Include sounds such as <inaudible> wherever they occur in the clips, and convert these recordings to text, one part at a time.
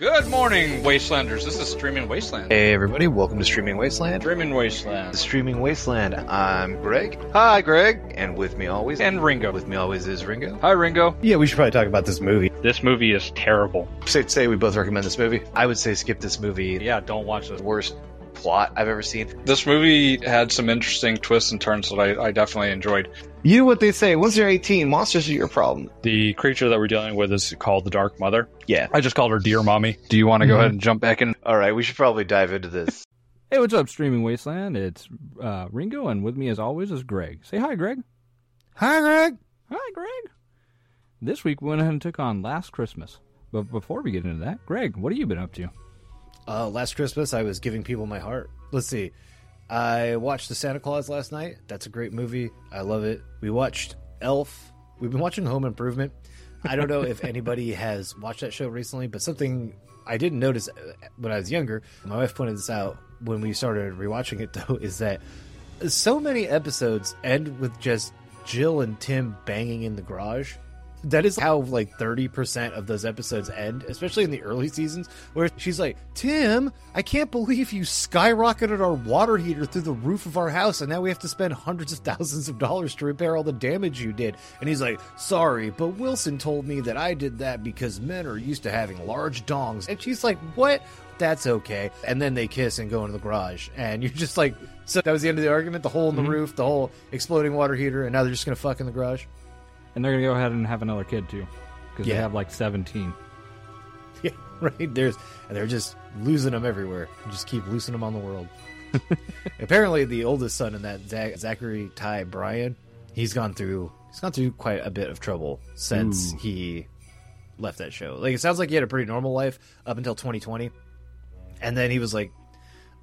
Good morning, Wastelanders. This is Streaming Wasteland. Hey everybody, welcome to Streaming Wasteland. Streaming Wasteland. Streaming Wasteland. I'm Greg. Hi, Greg. And with me always, And Ringo. with me always is Ringo. Hi, Ringo. Yeah, we should probably talk about this movie. This movie is terrible. Say, say we both recommend this movie. I would say skip this movie. Yeah, don't watch this. Worst plot I've ever seen. This movie had some interesting twists and turns that I, I definitely enjoyed. You know what they say? Once you're 18, monsters are your problem. The creature that we're dealing with is called the Dark Mother. Yeah. I just called her Dear Mommy. Do you want to go Mhm. ahead and jump back in? All right, we should probably dive into this. <laughs> Hey, what's up, Streaming Wasteland? It's uh, Ringo, and with me, as always, is Greg. Say hi, Greg. Hi, Greg. Hi, Greg. This week, we went ahead and took on Last Christmas. But before we get into that, Greg, what have you been up to? Uh, last Christmas, I was giving people my heart. Let's see. I watched The Santa Claus last night. That's a great movie. I love it. We watched Elf. We've been watching Home Improvement. I don't know if <laughs> anybody has watched that show recently, but something I didn't notice uh, when I was younger, my wife pointed this out when we started rewatching it, <laughs> though, is that so many episodes end with just Jill and Tim banging in the garage. That is how like 30% of those episodes end, especially in the early seasons, where she's like, Tim, I can't believe you skyrocketed our water heater through the roof of our house, and now we have to spend hundreds of thousands of dollars to repair all the damage you did. And he's like, Sorry, but Wilson told me that I did that because men are used to having large dongs. And she's like, What? That's okay. And then they kiss and go into the garage. And you're just like, So that was the end of the argument? The hole in the mm-hmm. roof, the whole exploding water heater, and now they're just going to fuck in the garage? And they're going to go ahead and have another kid, too. Because they have like 17. <laughs> Yeah, right. There's and they're just losing them everywhere. Just keep losing them on the world. <laughs> Apparently, the oldest son in that Zach, Zachary Ty Bryan, he's gone through he's gone through quite a bit of trouble since Ooh. he left that show. Like it sounds like he had a pretty normal life up until 2020, and then he was like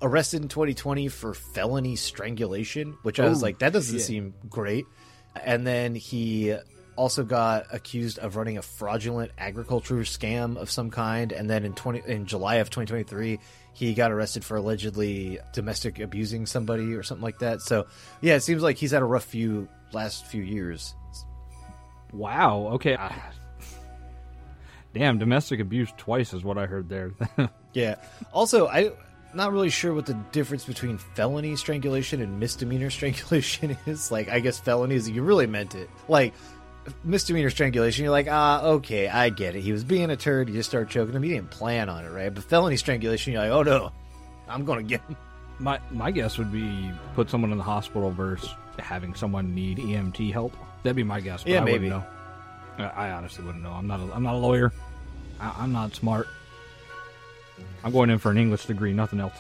arrested in 2020 for felony strangulation, which I was like, that doesn't shit. seem great. And then he also got accused of running a fraudulent agriculture scam of some kind. And then in 20 in July of 2023, he got arrested for allegedly domestic abusing somebody or something like that. So yeah, it seems like he's had a rough few last few years. Wow. Okay. I- Damn, domestic abuse twice is what I heard there. <laughs> Yeah. Also, I not really sure what the difference between felony strangulation and misdemeanor <laughs> strangulation is. Like, I guess felony is you really meant it. Like misdemeanor strangulation, you're like, ah, okay, I get it. He was being a turd. You just start choking him. He didn't plan on it, right? But felony strangulation, you're like, oh no, I'm gonna get him. my my guess would be put someone in the hospital versus having someone need EMT help. That'd be my guess. But Yeah, I wouldn't maybe. know. I I honestly wouldn't know. I'm not. A, I'm not a lawyer. I, I'm not smart. I'm going in for an English degree, nothing else.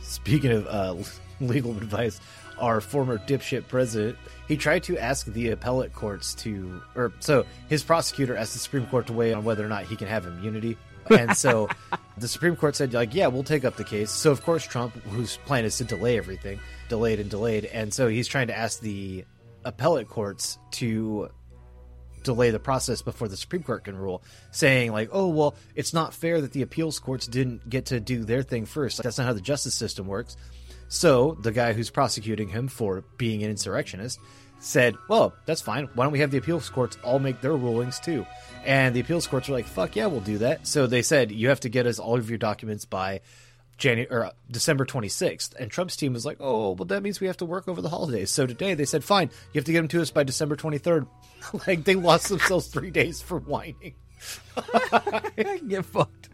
Speaking of uh, <laughs> legal advice, our former dipshit president, he tried to ask the appellate courts to, or so his prosecutor asked the Supreme Court to weigh on whether or not he can have immunity. And so <laughs> the Supreme Court said, like, yeah, we'll take up the case. So, of course, Trump, whose plan is to delay everything, delayed and delayed. And so he's trying to ask the appellate courts to delay the process before the Supreme Court can rule, saying like, "Oh, well, it's not fair that the appeals courts didn't get to do their thing first. That's not how the justice system works." So the guy who's prosecuting him for being an insurrectionist said, "Well, that's fine. Why don't we have the appeals courts all make their rulings too?" And the appeals courts were like, "Fuck yeah, we'll do that." So they said, "You have to get us all of your documents by." January or uh, December 26th, and Trump's team was like, "Oh, well, that means we have to work over the holidays." So today they said, "Fine, you have to get them to us by December 23rd." <laughs> like they lost themselves three days for whining. <laughs> Get fucked.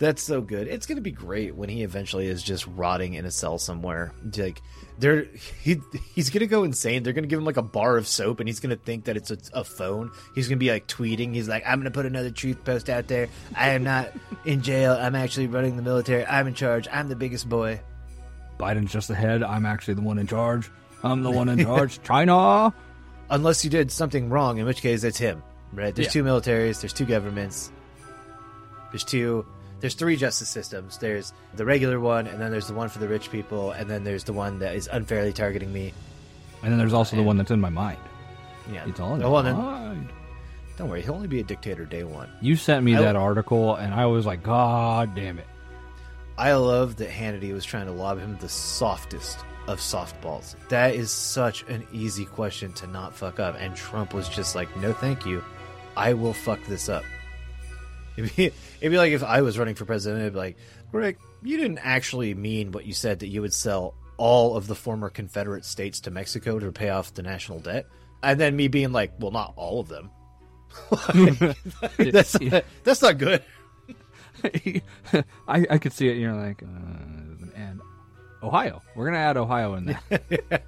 That's so good. It's gonna be great when he eventually is just rotting in a cell somewhere. Like they're he he's gonna go insane. They're gonna give him like a bar of soap, and he's gonna think that it's a, a phone. He's gonna be like tweeting. He's like, "I'm gonna put another truth post out there. I am not in jail. I'm actually running the military. I'm in charge. I'm the biggest boy." Biden's just ahead. I'm actually the one in charge. I'm the one in <laughs> charge. China. Unless you did something wrong, in which case it's him. Right? There's Yeah. two militaries. There's two governments. There's two. There's three justice systems. There's the regular one, and then there's the one for the rich people, and then there's the one that is unfairly targeting me. And then there's also the one that's in my mind. Yeah. It's all in Oh, my well, then, mind. don't worry. He'll only be a dictator day one. You sent me I- that article, and I was like, God damn it. I love that Hannity was trying to lob him the softest of softballs. That is such an easy question to not fuck up. And Trump was just like, no, thank you. I will fuck this up. It'd be, it'd be like if I was running for president. It'd be like, Greg, you didn't actually mean what you said that you would sell all of the former Confederate states to Mexico to pay off the national debt, and then me being like, well, not all of them. <laughs> that's not, that's not good. <laughs> I, I could see it. You're like, uh, and Ohio. We're gonna add Ohio in there.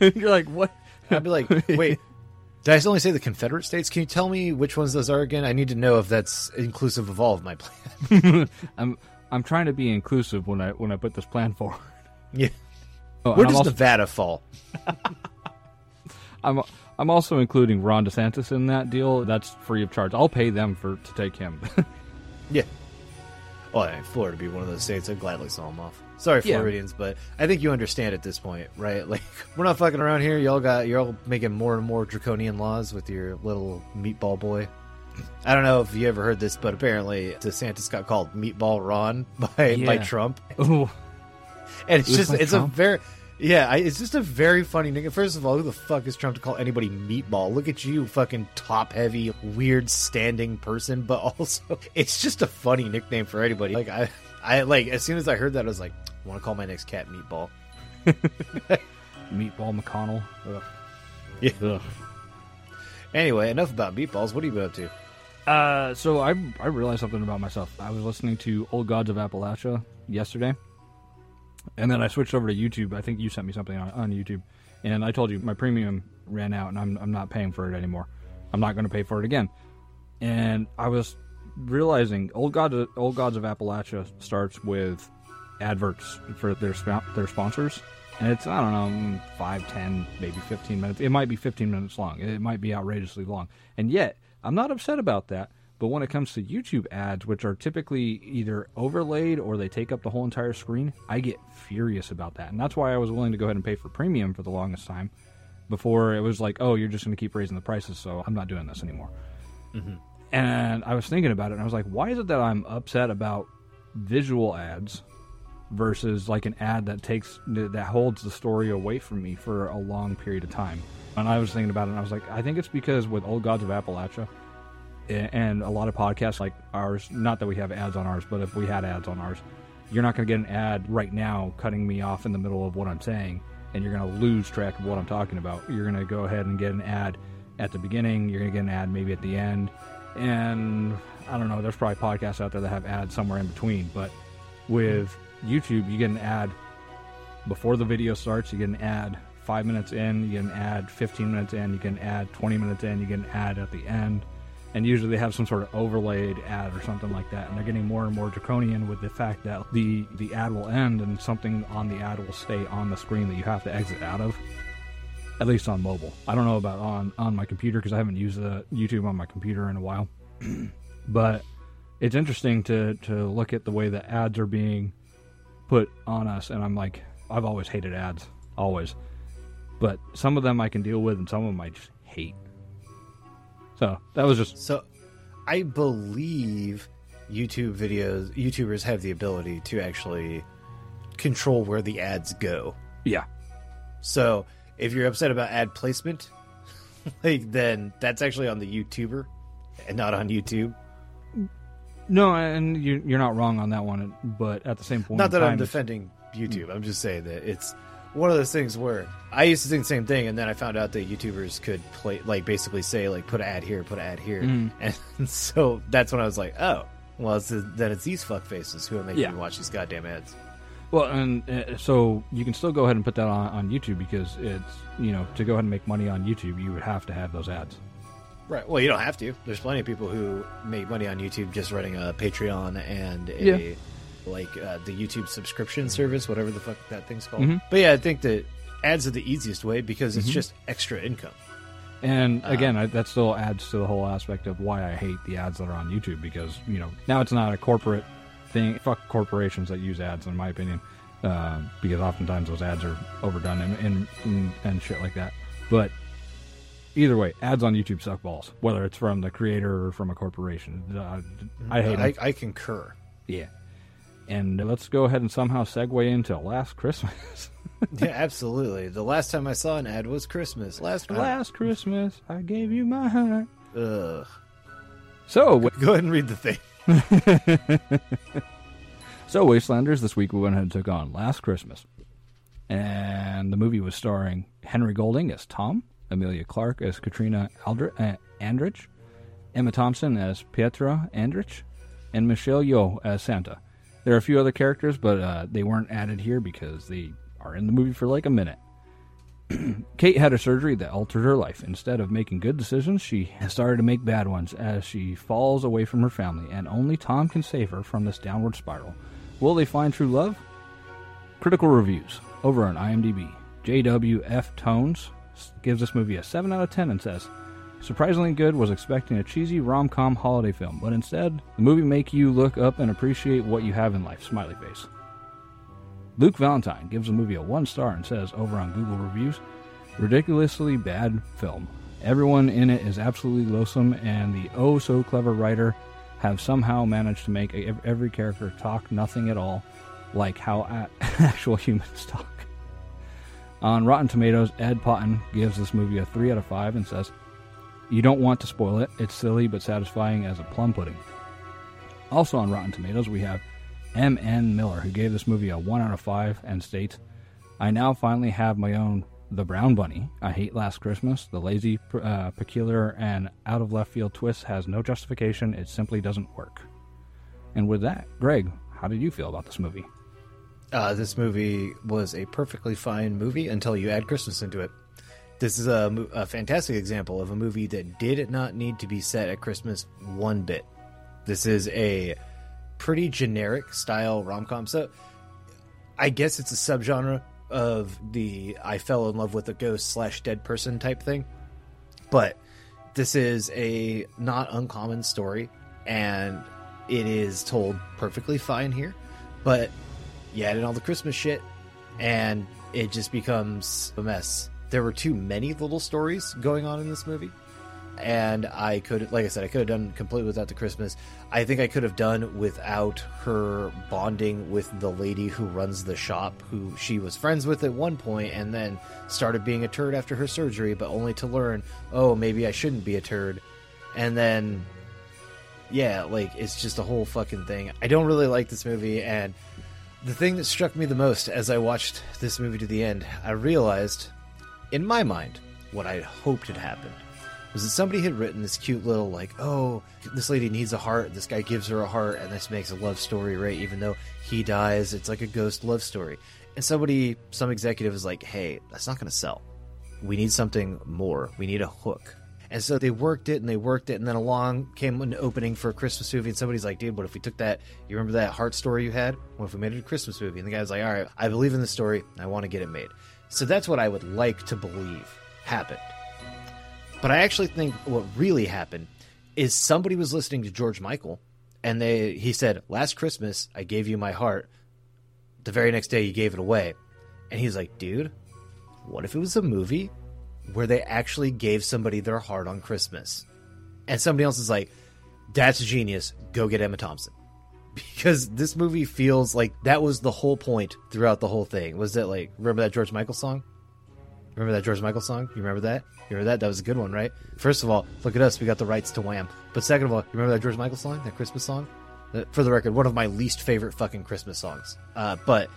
<laughs> you're like, what? I'd be like, wait, did I only say the Confederate states? Can you tell me which ones those are again? I need to know if that's inclusive of all of my <laughs> plan. <laughs> I'm I'm trying to be inclusive when I when I put this plan forward. yeah. <laughs> Oh, Where does also, Nevada fall? I'm I'm also including Ron DeSantis in that deal. That's free of charge. I'll pay them for to take him. Yeah. Well, I mean, Florida be one of those states I'd gladly sell him off. Sorry, Yeah. Floridians, but I think you understand at this point, right? <laughs> Like, we're not fucking around here. Y'all got you're all making more and more draconian laws with your little meatball boy. I don't know if you ever heard this, but apparently DeSantis got called Meatball Ron <laughs> by by Trump, <laughs> Ooh, and it's It just it's Trump? a very yeah, I, it's just a very funny nigga. First of all, who the fuck is Trump to call anybody meatball? Look at you, fucking top heavy, weird standing person. But also, it's just a funny nickname for anybody. Like I, I like as soon as I heard that, I was like, want to call my next cat meatball. <laughs> Meatball McConnell. Ugh. Yeah. Ugh. Anyway, enough about meatballs. What are you been up to? Uh, so I I realized something about myself. I was listening to Old Gods of Appalachia yesterday, and then I switched over to YouTube. I think you sent me something on, on YouTube, and I told you my premium ran out, and I'm I'm not paying for it anymore. I'm not going to pay for it again. And I was realizing Old Gods Old Gods of Appalachia starts with adverts for their their sponsors, and it's I don't know mm, five, ten, maybe fifteen minutes. It might be fifteen minutes long. It might be outrageously long, and yet I'm not upset about that. But when it comes to YouTube ads, which are typically either overlaid or they take up the whole entire screen, I get furious about that, and that's why I was willing to go ahead and pay for premium for the longest time. Before it was like, oh, you're just going to keep raising the prices, so I'm not doing this anymore. Mm-hmm. And I was thinking about it, and I was like, why is it that I'm upset about visual ads versus like an ad that takes that holds the story away from me for a long period of time? And I was thinking about it, and I was like, I think it's because with Old Gods of Appalachia and a lot of podcasts like ours, not that we have ads on ours, but if we had ads on ours, you're not going to get an ad right now cutting me off in the middle of what I'm saying, and you're going to lose track of what I'm talking about. You're going to go ahead and get an ad at the beginning, you're going to get an ad maybe at the end, and I don't know, there's probably podcasts out there that have ads somewhere in between, but with YouTube, you get an ad before the video starts, you get an ad five minutes in, you get an ad 15 minutes in, you get an ad 20 minutes in, you get an ad at the end. And usually they have some sort of overlaid ad or something like that. And they're getting more and more draconian with the fact that the, the ad will end and something on the ad will stay on the screen that you have to exit out of. At least on mobile. I don't know about on, on my computer because I haven't used the YouTube on my computer in a while. <clears throat> but it's interesting to, to look at the way the ads are being put on us and I'm like I've always hated ads always but some of them I can deal with and some of them I just hate so that was just So, I believe YouTube videos, YouTubers have the ability to actually control where the ads go. yeah So, if you're upset about ad placement, <laughs> like then that's actually on the YouTuber and not on YouTube. No and you, you're not wrong on that one but at the same point Not that I'm defending YouTube. I'm just saying that it's one of those things where I used to think the same thing, and then I found out that YouTubers could play, like, basically say, like, put an ad here, put an ad here, Mhm. and <laughs> so that's when I was like, oh, well, it's then it's these fuck faces who are making Yeah. me watch these goddamn ads. Well, and uh, so you can still go ahead and put that on, on YouTube because it's you know to go ahead and make money on YouTube, you would have to have those ads. Right. Well, you don't have to. There's plenty of people who make money on YouTube just running a Patreon and a Yeah. like uh, the YouTube subscription service, whatever the fuck that thing's called. Mhm. But yeah, I think that ads are the easiest way because it's Mhm. just extra income. And Uh, again, I, that still adds to the whole aspect of why I hate the ads that are on YouTube because you know now it's not a corporate thing. Fuck corporations that use ads, in my opinion, uh, because oftentimes those ads are overdone and and and shit like that. But either way, ads on YouTube suck balls, whether it's from the creator or from a corporation. Uh, I hate 'em. I, I concur. Yeah. And let's go ahead and somehow segue into Last Christmas. <laughs> yeah, absolutely. The last time I saw an ad was Christmas. Last Last Christmas, I gave you my heart. Ugh. So, Go ahead and read the thing. <laughs> So, Wastelanders, this week we went ahead and took on Last Christmas. And the movie was starring Henry Golding as Tom, Emilia Clarke as Katrina Aldrich, uh, Andrich, Emma Thompson as Pietra Andrich, and Michelle Yeoh as Santa. There are a few other characters, but uh, they weren't added here because they are in the movie for like a minute. <clears throat> Kate had a surgery that altered her life. Instead of making good decisions, she started to make bad ones as she falls away from her family, and only Tom can save her from this downward spiral. Will they find true love? Critical reviews over on IMDb. JWF Tones gives this movie a 7 out of 10 and says, Surprisingly good, was expecting a cheesy rom com holiday film, but instead, the movie make you look up and appreciate what you have in life. Smiley face. Luke Valentine gives the movie a one star and says over on Google Reviews, ridiculously bad film. Everyone in it is absolutely loathsome, and the oh so clever writer have somehow managed to make every character talk nothing at all like how <laughs> actual humans talk. On Rotten Tomatoes, Ed Potton gives this movie a 3 out of 5 and says, You don't want to spoil it. It's silly but satisfying as a plum pudding. Also on Rotten Tomatoes, we have M.N. Miller, who gave this movie a 1 out of 5 and states, I now finally have my own The Brown Bunny. I hate Last Christmas. The lazy, uh, peculiar, and out of left field twist has no justification. It simply doesn't work. And with that, Greg, how did you feel about this movie? Uh, this movie was a perfectly fine movie until you add Christmas into it. This is a, a fantastic example of a movie that did not need to be set at Christmas one bit. This is a pretty generic style rom com. So I guess it's a subgenre of the I fell in love with a ghost slash dead person type thing. But this is a not uncommon story, and it is told perfectly fine here. But you add all the Christmas shit, and it just becomes a mess. There were too many little stories going on in this movie, and I could, like I said, I could have done completely without the Christmas. I think I could have done without her bonding with the lady who runs the shop, who she was friends with at one point, and then started being a turd after her surgery, but only to learn, oh, maybe I shouldn't be a turd, and then. Yeah, like it's just a whole fucking thing. I don't really like this movie, and the thing that struck me the most as I watched this movie to the end, I realized, in my mind, what I had hoped had happened was that somebody had written this cute little, like, oh, this lady needs a heart, this guy gives her a heart, and this makes a love story, right? Even though he dies, it's like a ghost love story. And somebody, some executive is like, hey, that's not going to sell. We need something more. We need a hook. And so they worked it and they worked it, and then along came an opening for a Christmas movie, and somebody's like, dude, what if we took that? You remember that heart story you had? What if we made it a Christmas movie? And the guy's like, all right, I believe in the story. I want to get it made. So that's what I would like to believe happened. But I actually think what really happened is somebody was listening to George Michael, and they he said, "Last Christmas I gave you my heart." The very next day you gave it away, and he's like, "Dude, what if it was a movie where they actually gave somebody their heart on Christmas?" And somebody else is like, "That's genius. Go get Emma Thompson." Because this movie feels like that was the whole point throughout the whole thing. Was that like remember that George Michael song? Remember that George Michael song? You remember that? You remember that? That was a good one, right? First of all, look at us. We got the rights to Wham. But second of all, you remember that George Michael song? That Christmas song? For the record, one of my least favorite fucking Christmas songs. Uh, but,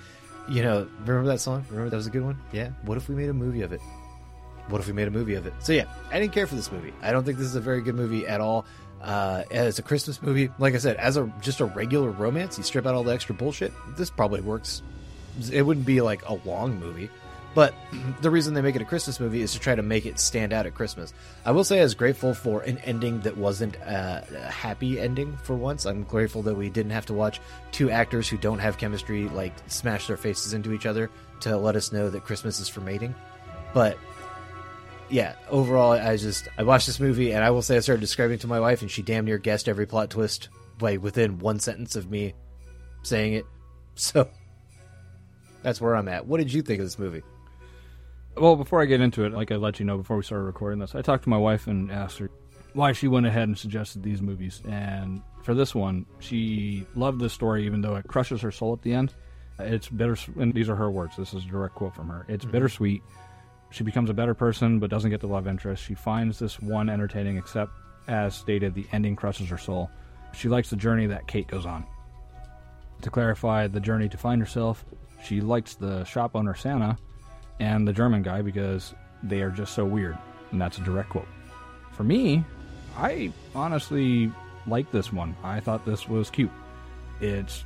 you know, remember that song? Remember that was a good one? Yeah. What if we made a movie of it? What if we made a movie of it? So yeah, I didn't care for this movie. I don't think this is a very good movie at all. Uh, as a Christmas movie, like I said, as a just a regular romance, you strip out all the extra bullshit. This probably works. It wouldn't be like a long movie, but <clears throat> the reason they make it a Christmas movie is to try to make it stand out at Christmas. I will say I was grateful for an ending that wasn't uh, a happy ending for once. I'm grateful that we didn't have to watch two actors who don't have chemistry like smash their faces into each other to let us know that Christmas is for mating. But yeah, overall, I just I watched this movie and I will say I started describing it to my wife and she damn near guessed every plot twist like within one sentence of me saying it. <laughs> So that's where I'm at. What did you think of this movie? Well, before I get into it, like I let you know before we started recording this, I talked to my wife and asked her why she went ahead and suggested these movies. And for this one, she loved this story, even though it crushes her soul at the end. It's bitter, and these are her words. This is a direct quote from her. It's mm-hmm. bittersweet. She becomes a better person, but doesn't get the love interest. She finds this one entertaining, except as stated, the ending crushes her soul. she likes the journey that Kate goes on. To clarify the journey to find herself, she likes the shop owner Santa and the German guy because they are just so weird. And that's a direct quote. For me, I honestly like this one. I thought this was cute. It's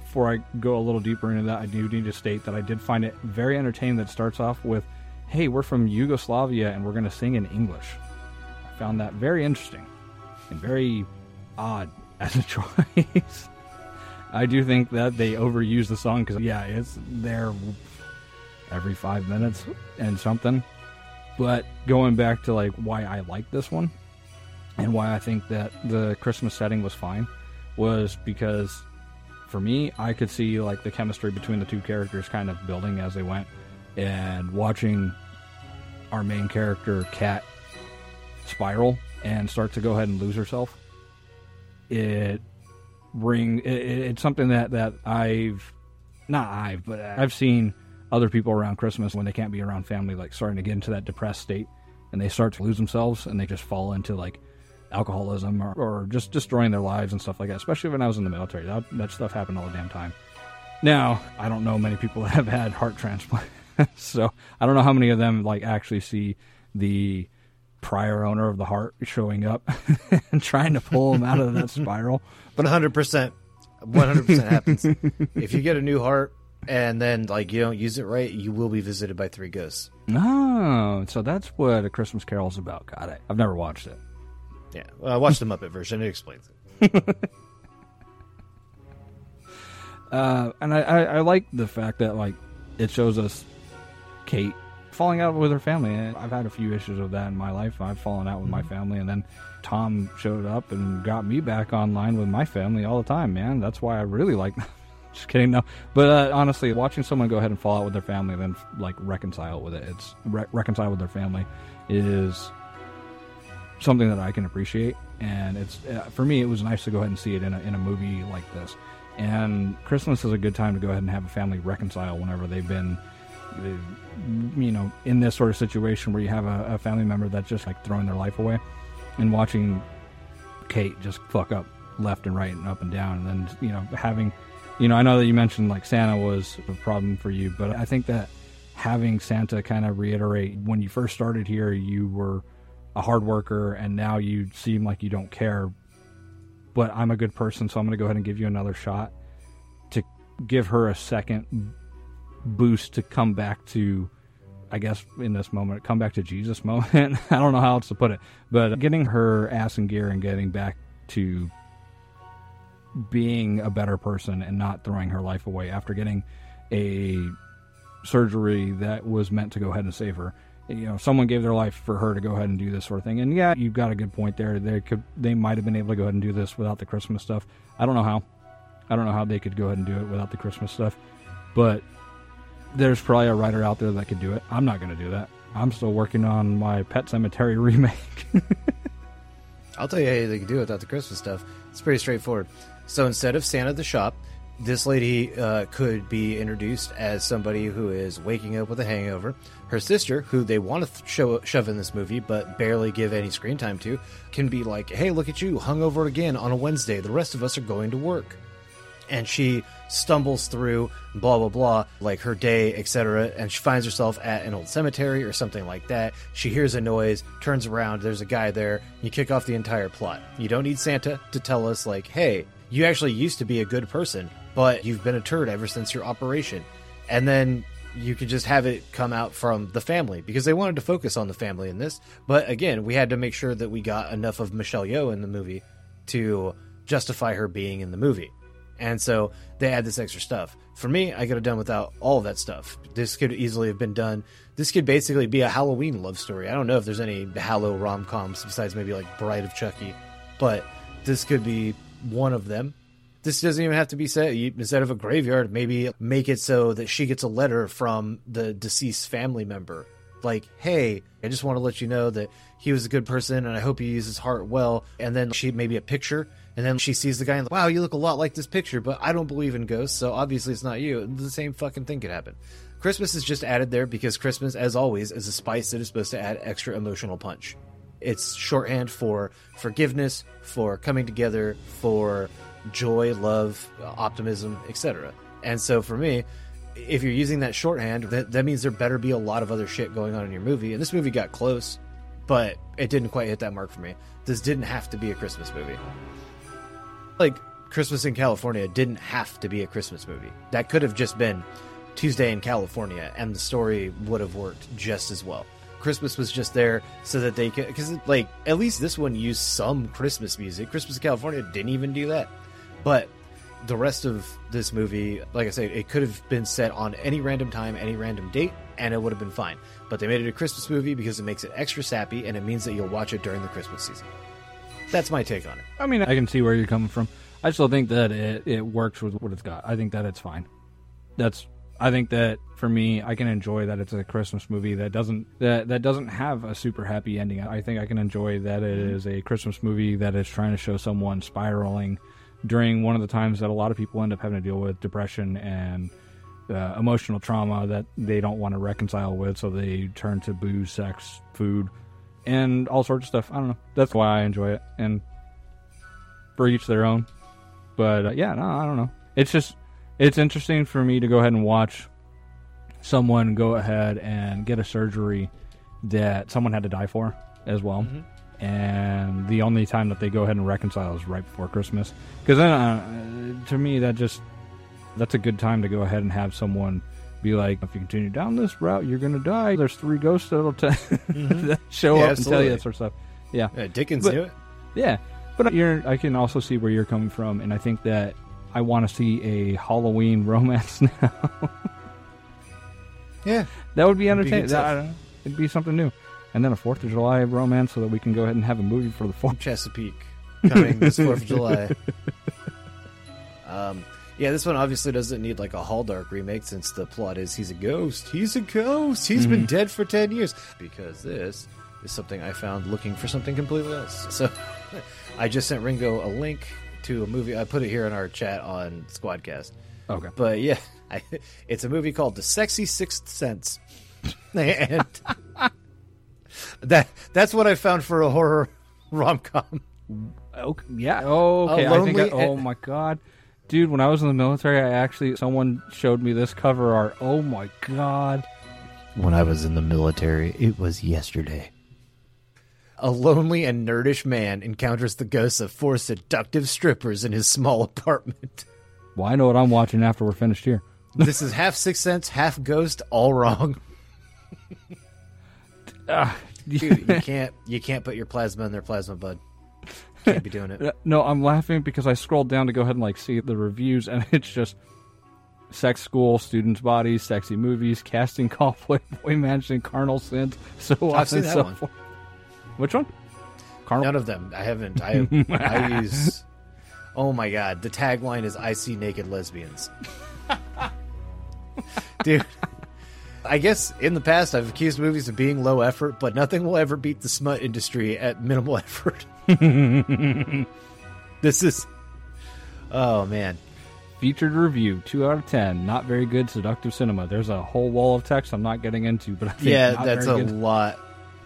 before I go a little deeper into that, I do need to state that I did find it very entertaining that it starts off with, Hey, we're from Yugoslavia and we're going to sing in English. I found that very interesting and very odd <laughs> as a choice. I do think that they overuse the song because, yeah, it's there every five minutes and something. But going back to like why I like this one and why I think that the Christmas setting was fine was because for me, I could see like the chemistry between the two characters kind of building as they went, and watching our main character Cat spiral and start to go ahead and lose herself. It bring it, it's something that that I've not I've but I've seen other people around Christmas when they can't be around family like starting to get into that depressed state and they start to lose themselves and they just fall into like alcoholism or, or just destroying their lives and stuff like that. Especially when I was in the military, that that stuff happened all the damn time. Now I don't know many people <laughs> that have had heart transplants, <laughs> so I don't know how many of them like actually see the prior owner of the heart showing up <laughs> and trying to pull them out of that spiral. <laughs> But 100%, 100% happens. if you get a new heart and then like you don't use it right, you will be visited by three ghosts. No, so that's what a Christmas Carol is about. Got it. I've never watched it. Yeah, well, I watched the Muppet version. It explains it. Uh, and I, I, I like the fact that like it shows us Kate falling out with her family. And I've had a few issues of that in my life. I've fallen out with my family, and then Tom showed up and got me back online with my family all the time. Man, that's why I really like. <laughs> Just kidding, no. But uh, honestly, watching someone go ahead and fall out with their family, and then like reconcile with it, it's re- reconcile with their family, is something that I can appreciate. And it's uh, for me, it was nice to go ahead and see it in a in a movie like this. And Christmas is a good time to go ahead and have a family reconcile whenever they've been, Uh, you know, in this sort of situation where you have a, a family member that's just like throwing their life away, and watching Kate just fuck up left and right and up and down, and then you know having, you know, I know that you mentioned like Santa was a problem for you, but I think that having Santa kind of reiterate when you first started here, you were a hard worker, and now you seem like you don't care. But I'm a good person, so I'm going to go ahead and give you another shot to give her a second boost to come back to I guess in this moment, come back to Jesus moment. <laughs> I don't know how else to put it, but getting her ass in gear and getting back to being a better person and not throwing her life away after getting a surgery that was meant to go ahead and save her. You know, someone gave their life for her to go ahead and do this sort of thing. And yeah, you've got a good point there. They could, they might have been able to go ahead and do this without the Christmas stuff. I don't know how. I don't know how they could go ahead and do it without the Christmas stuff, but there's probably a writer out there that could do it. I'm not going to do that. I'm still working on my Pet Sematary <laughs> remake. I'll tell you how they can do it without the Christmas stuff. It's pretty straightforward. So instead of Santa the shop, this lady uh, could be introduced as somebody who is waking up with a hangover. Her sister, who they want to th- show, shove in this movie but barely give any screen time to, can be like, "Hey, look at you, hungover again on a Wednesday. The rest of us are going to work." And she stumbles through blah blah blah like her day etc and she finds herself at an old cemetery or something like that. She hears a noise turns around there's a guy there you kick off the entire plot. You don't need santa to tell us like hey you actually used to be a good person but you've been a turd ever since your operation. And then you could just have it come out from the family because they wanted to focus on the family in this. But again we had to make sure that we got enough of michelle yeoh in the movie to justify her being in the movie and so they add this extra stuff. For me, I could have done without all of that stuff. This could easily have been done. This could basically be a Halloween love story. I don't know if there's any Hallow rom coms besides maybe like Bride of Chucky, but this could be one of them. This doesn't even have to be set. You, instead of a graveyard, maybe make it so that she gets a letter from the deceased family member. Like, hey, I just want to let you know that he was a good person and I hope he uses his heart well. And then she maybe a picture and then she sees the guy and like, wow, you look a lot like this picture, but I don't believe in ghosts, so obviously it's not you. The same fucking thing could happen. Christmas is just added there because Christmas, as always, is a spice that is supposed to add extra emotional punch. It's shorthand for forgiveness, for coming together, for joy, love, optimism, etc. And so for me, if you're using that shorthand, that, that means there better be a lot of other shit going on in your movie. And this movie got close, but it didn't quite hit that mark for me. This didn't have to be a Christmas movie. Like Christmas in California didn't have to be a Christmas movie. That could have just been Tuesday in California, and the story would have worked just as well. Christmas was just there so that they could, because like at least this one used some Christmas music. Christmas in California didn't even do that, but the rest of this movie, like I say, it could have been set on any random time, any random date, and it would have been fine. But they made it a Christmas movie because it makes it extra sappy, and it means that you'll watch it during the Christmas season. That's my take on it. I mean, I can see where you're coming from. I still think that it, it works with what it's got. I think that it's fine. That's I think that for me, I can enjoy that it's a Christmas movie that doesn't that that doesn't have a super happy ending. I think I can enjoy that it is a Christmas movie that is trying to show someone spiraling during one of the times that a lot of people end up having to deal with depression and uh, emotional trauma that they don't want to reconcile with, so they turn to booze, sex, food, and all sorts of stuff. I don't know. That's why I enjoy it, and for each their own. But uh, yeah, no, I don't know. It's just it's interesting for me to go ahead and watch someone go ahead and get a surgery that someone had to die for as well. And the only time that they go ahead and reconcile is right before Christmas. Because then, uh, to me, that just that's a good time to go ahead and have someone be like, if you continue down this route, you're going to die. There's three ghosts that'll t- <laughs> that show Yeah, up and tell you absolutely. that sort of stuff. Yeah, Yeah, Dickens But- knew it. yeah, but you're, I can also see where you're coming from, and I think that I want to see a Halloween <laughs> romance now. Yeah, that would be It'd be entertaining. That- stuff. I don't know. It'd be something new, and then a Fourth of July romance, so that we can go ahead and have a movie for the Fourth. Chesapeake coming this Fourth of July. <laughs> Um, yeah, this one obviously doesn't need like a Halldark remake since the plot is he's a ghost. He's a ghost. He's been mhm. dead for ten years. Because this is something I found looking for something completely else. <laughs> So I just sent Ringo a link to a movie. I put it here in our chat on Squadcast. Okay, But yeah, <laughs> I, it's a movie called The Sexy Sixth Sense, <laughs> and that that's what I found for a horror rom com. okay, yeah, oh, okay. I think, I, oh my god, dude, when I was in the military, I actually someone showed me this cover art. Oh my god, When I was in the military, it was yesterday. A lonely and nerdish man encounters the ghosts of four seductive strippers in his small <laughs> apartment. well, I know what I'm watching after we're finished here. <laughs> This is half Sixth Sense, half Ghost, all wrong. Ah, dude, you <laughs> can't you can't put your plasma in their plasma, bud. Can't be doing it. <laughs> No, I'm laughing because I scrolled down to go ahead and like see the reviews, and <laughs> it's just sex school, students' bodies, sexy movies, casting <laughs> call, Playboy Mansion, carnal sins, so I've seen that so one. forth. Which one? Carnal. None of them. I haven't. I I use. Oh my god! The tagline is "I see naked lesbians." Dude, I guess in the past I've accused movies of being low effort, but nothing will ever beat the smut industry at minimal <laughs> effort. <laughs> this is. Oh man, Featured review, two out of ten. Not very good. Seductive cinema. There's a whole wall of text I'm not getting into, but I think yeah, that's a good. lot.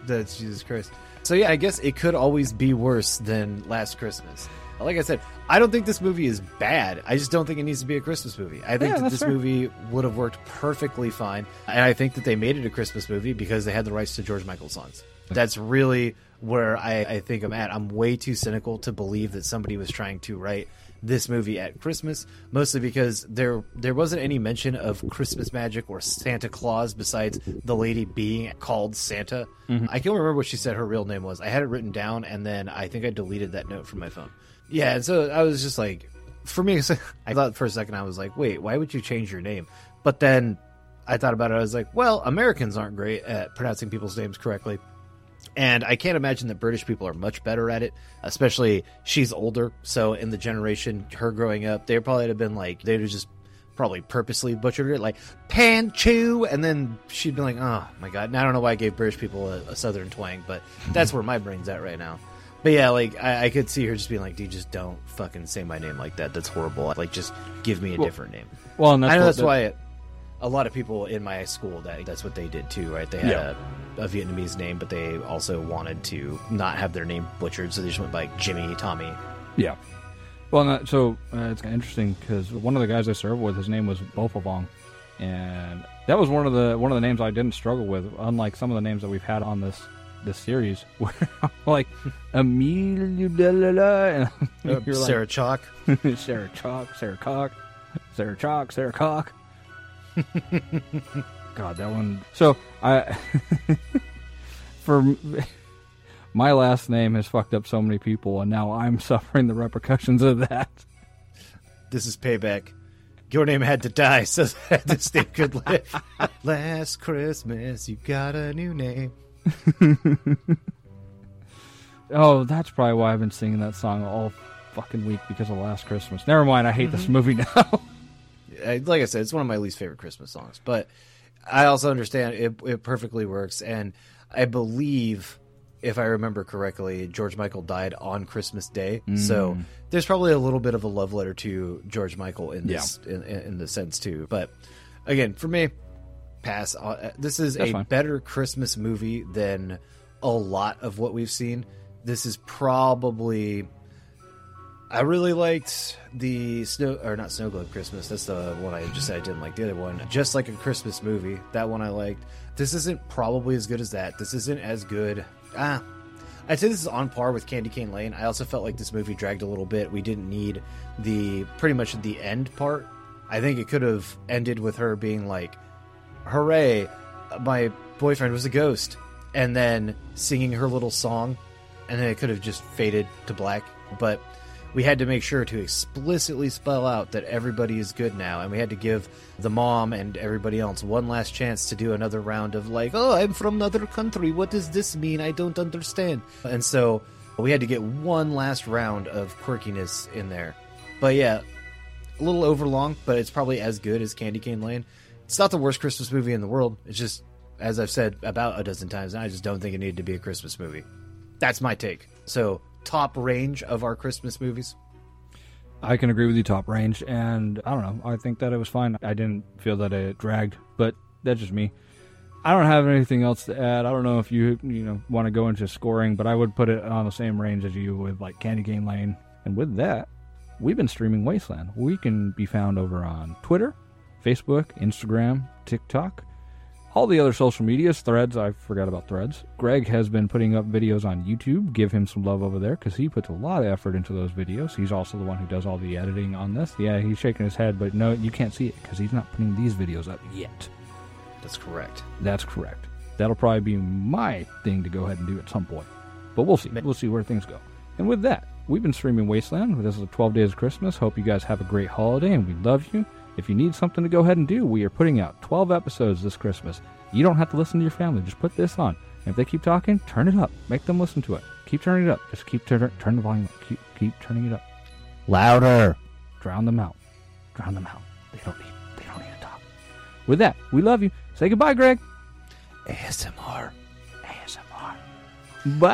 That's Jesus Christ. So yeah, I guess it could always be worse than Last Christmas. Like I said, I don't think this movie is bad. I just don't think it needs to be a Christmas movie. I think Yeah, that this fair. movie would have worked perfectly fine, and I think that they made it a Christmas movie because they had the rights to George Michael songs. That's really where I, I think I'm at. I'm way too cynical to believe that somebody was trying to write this movie at Christmas, mostly because there there wasn't any mention of Christmas magic or Santa Claus besides the lady being called Santa. Mm-hmm. I can't remember what she said her real name was. I had it written down, and then I think I deleted that note from my phone. Yeah, so I was just like, for me, <laughs> I thought for a second I was like, wait, why would you change your name? But then I thought about it. I was like, well, Americans aren't great at pronouncing people's names correctly. And I can't imagine that British people are much better at it, especially she's older. So in the generation, her growing up, they probably have been like, they'd have just probably purposely butchered it, like pan chew. And then she'd be like, oh my God. And I don't know why I gave British people a, a southern twang, but that's where my brain's at right now. But yeah, like I, I could see her just being like, dude, just don't fucking say my name like that. That's horrible. Like, just give me a Well, different name. Well, and that's I know what that's why it, a lot of people in my school that that's what they did too, right? They had Yeah. a a Vietnamese name, but they also wanted to not have their name butchered, so they just went by Jimmy, Tommy. Yeah. Well, no, so uh, it's interesting because one of the guys I served with, his name was Bofavong, and that was one of the one of the names I didn't struggle with. Unlike some of the names that we've had on this this series, <laughs> where I'm like Emilio de la la, and <laughs> Uh, you're Sarah Chalk. like Sarah Chalk, Sarah <laughs> Cock, Sarah Chalk, Sarah Cock. God, that one. So I, for my last name has fucked up so many people, and now I'm suffering the repercussions of that. This is payback. Your name had to die so that this name could live. Last Christmas, you got a new name. <laughs> Oh, that's probably why I've been singing that song all fucking week because of Last Christmas. Never mind, I hate this mm-hmm. movie <laughs> now. Like I said, it's one of my least favorite Christmas songs, but I also understand it, it perfectly works. And I believe, if I remember correctly, George Michael died on Christmas Day, so mm. there's probably a little bit of a love letter to George Michael in this in, in, in the sense too. But again, for me, pass. Uh, This is That's a fine. better Christmas movie than a lot of what we've seen. This is probably. I really liked the snow or not snow globe Christmas. That's the one I just said I didn't like. The other one, just like a Christmas movie, that one I liked. This isn't probably as good as that. This isn't as good. Ah, I'd say this is on par with Candy Cane Lane. I also felt like this movie dragged a little bit. We didn't need the pretty much the end part. I think it could have ended with her being like, "Hooray, my boyfriend was a ghost," and then singing her little song, and then it could have just faded to black. But we had to make sure to explicitly spell out that everybody is good now, and we had to give the mom and everybody else one last chance to do another round of like, "Oh, I'm from another country. What does this mean? I don't understand." And so we had to get one last round of quirkiness in there. But yeah, a little overlong, but it's probably as good as Candy Cane Lane. It's not the worst Christmas movie in the world. It's just, as I've said about a dozen times, I just don't think it needed to be a Christmas movie. That's my take. So, top range of our Christmas movies. I can agree with you, top range, and I don't know. I think that it was fine. I didn't feel that it dragged, but that's just me. I don't have anything else to add. I don't know if you you know want to go into scoring, but I would put it on the same range as you with like Candy Cane Lane. And with that, we've been streaming Wasteland. We can be found over on Twitter, Facebook, Instagram, TikTok, all the other social medias, threads. I forgot about threads. Greg has been putting up videos on YouTube. Give him some love over there because he puts a lot of effort into those videos. He's also the one who does all the editing on this. Yeah, he's shaking his head, but no, you can't see it because he's not putting these videos up yet. That's correct. That's correct. That'll probably be my thing to go ahead and do at some point. But we'll see. We'll see where things go. And with that, we've been streaming Wasteland. This is the 12 Days of Christmas. Hope you guys have a great holiday and we love you. If you need something to go ahead and do, we are putting out 12 episodes this Christmas. You don't have to listen to your family. Just put this on. And if they keep talking, turn it up. Make them listen to it. Keep turning it up. Just keep turn turn the volume up. Keep keep turning it up. Louder. Drown them out. Drown them out. They don't need they don't need to talk. With that, we love you. Say goodbye, Greg. ASMR. ASMR. Bye.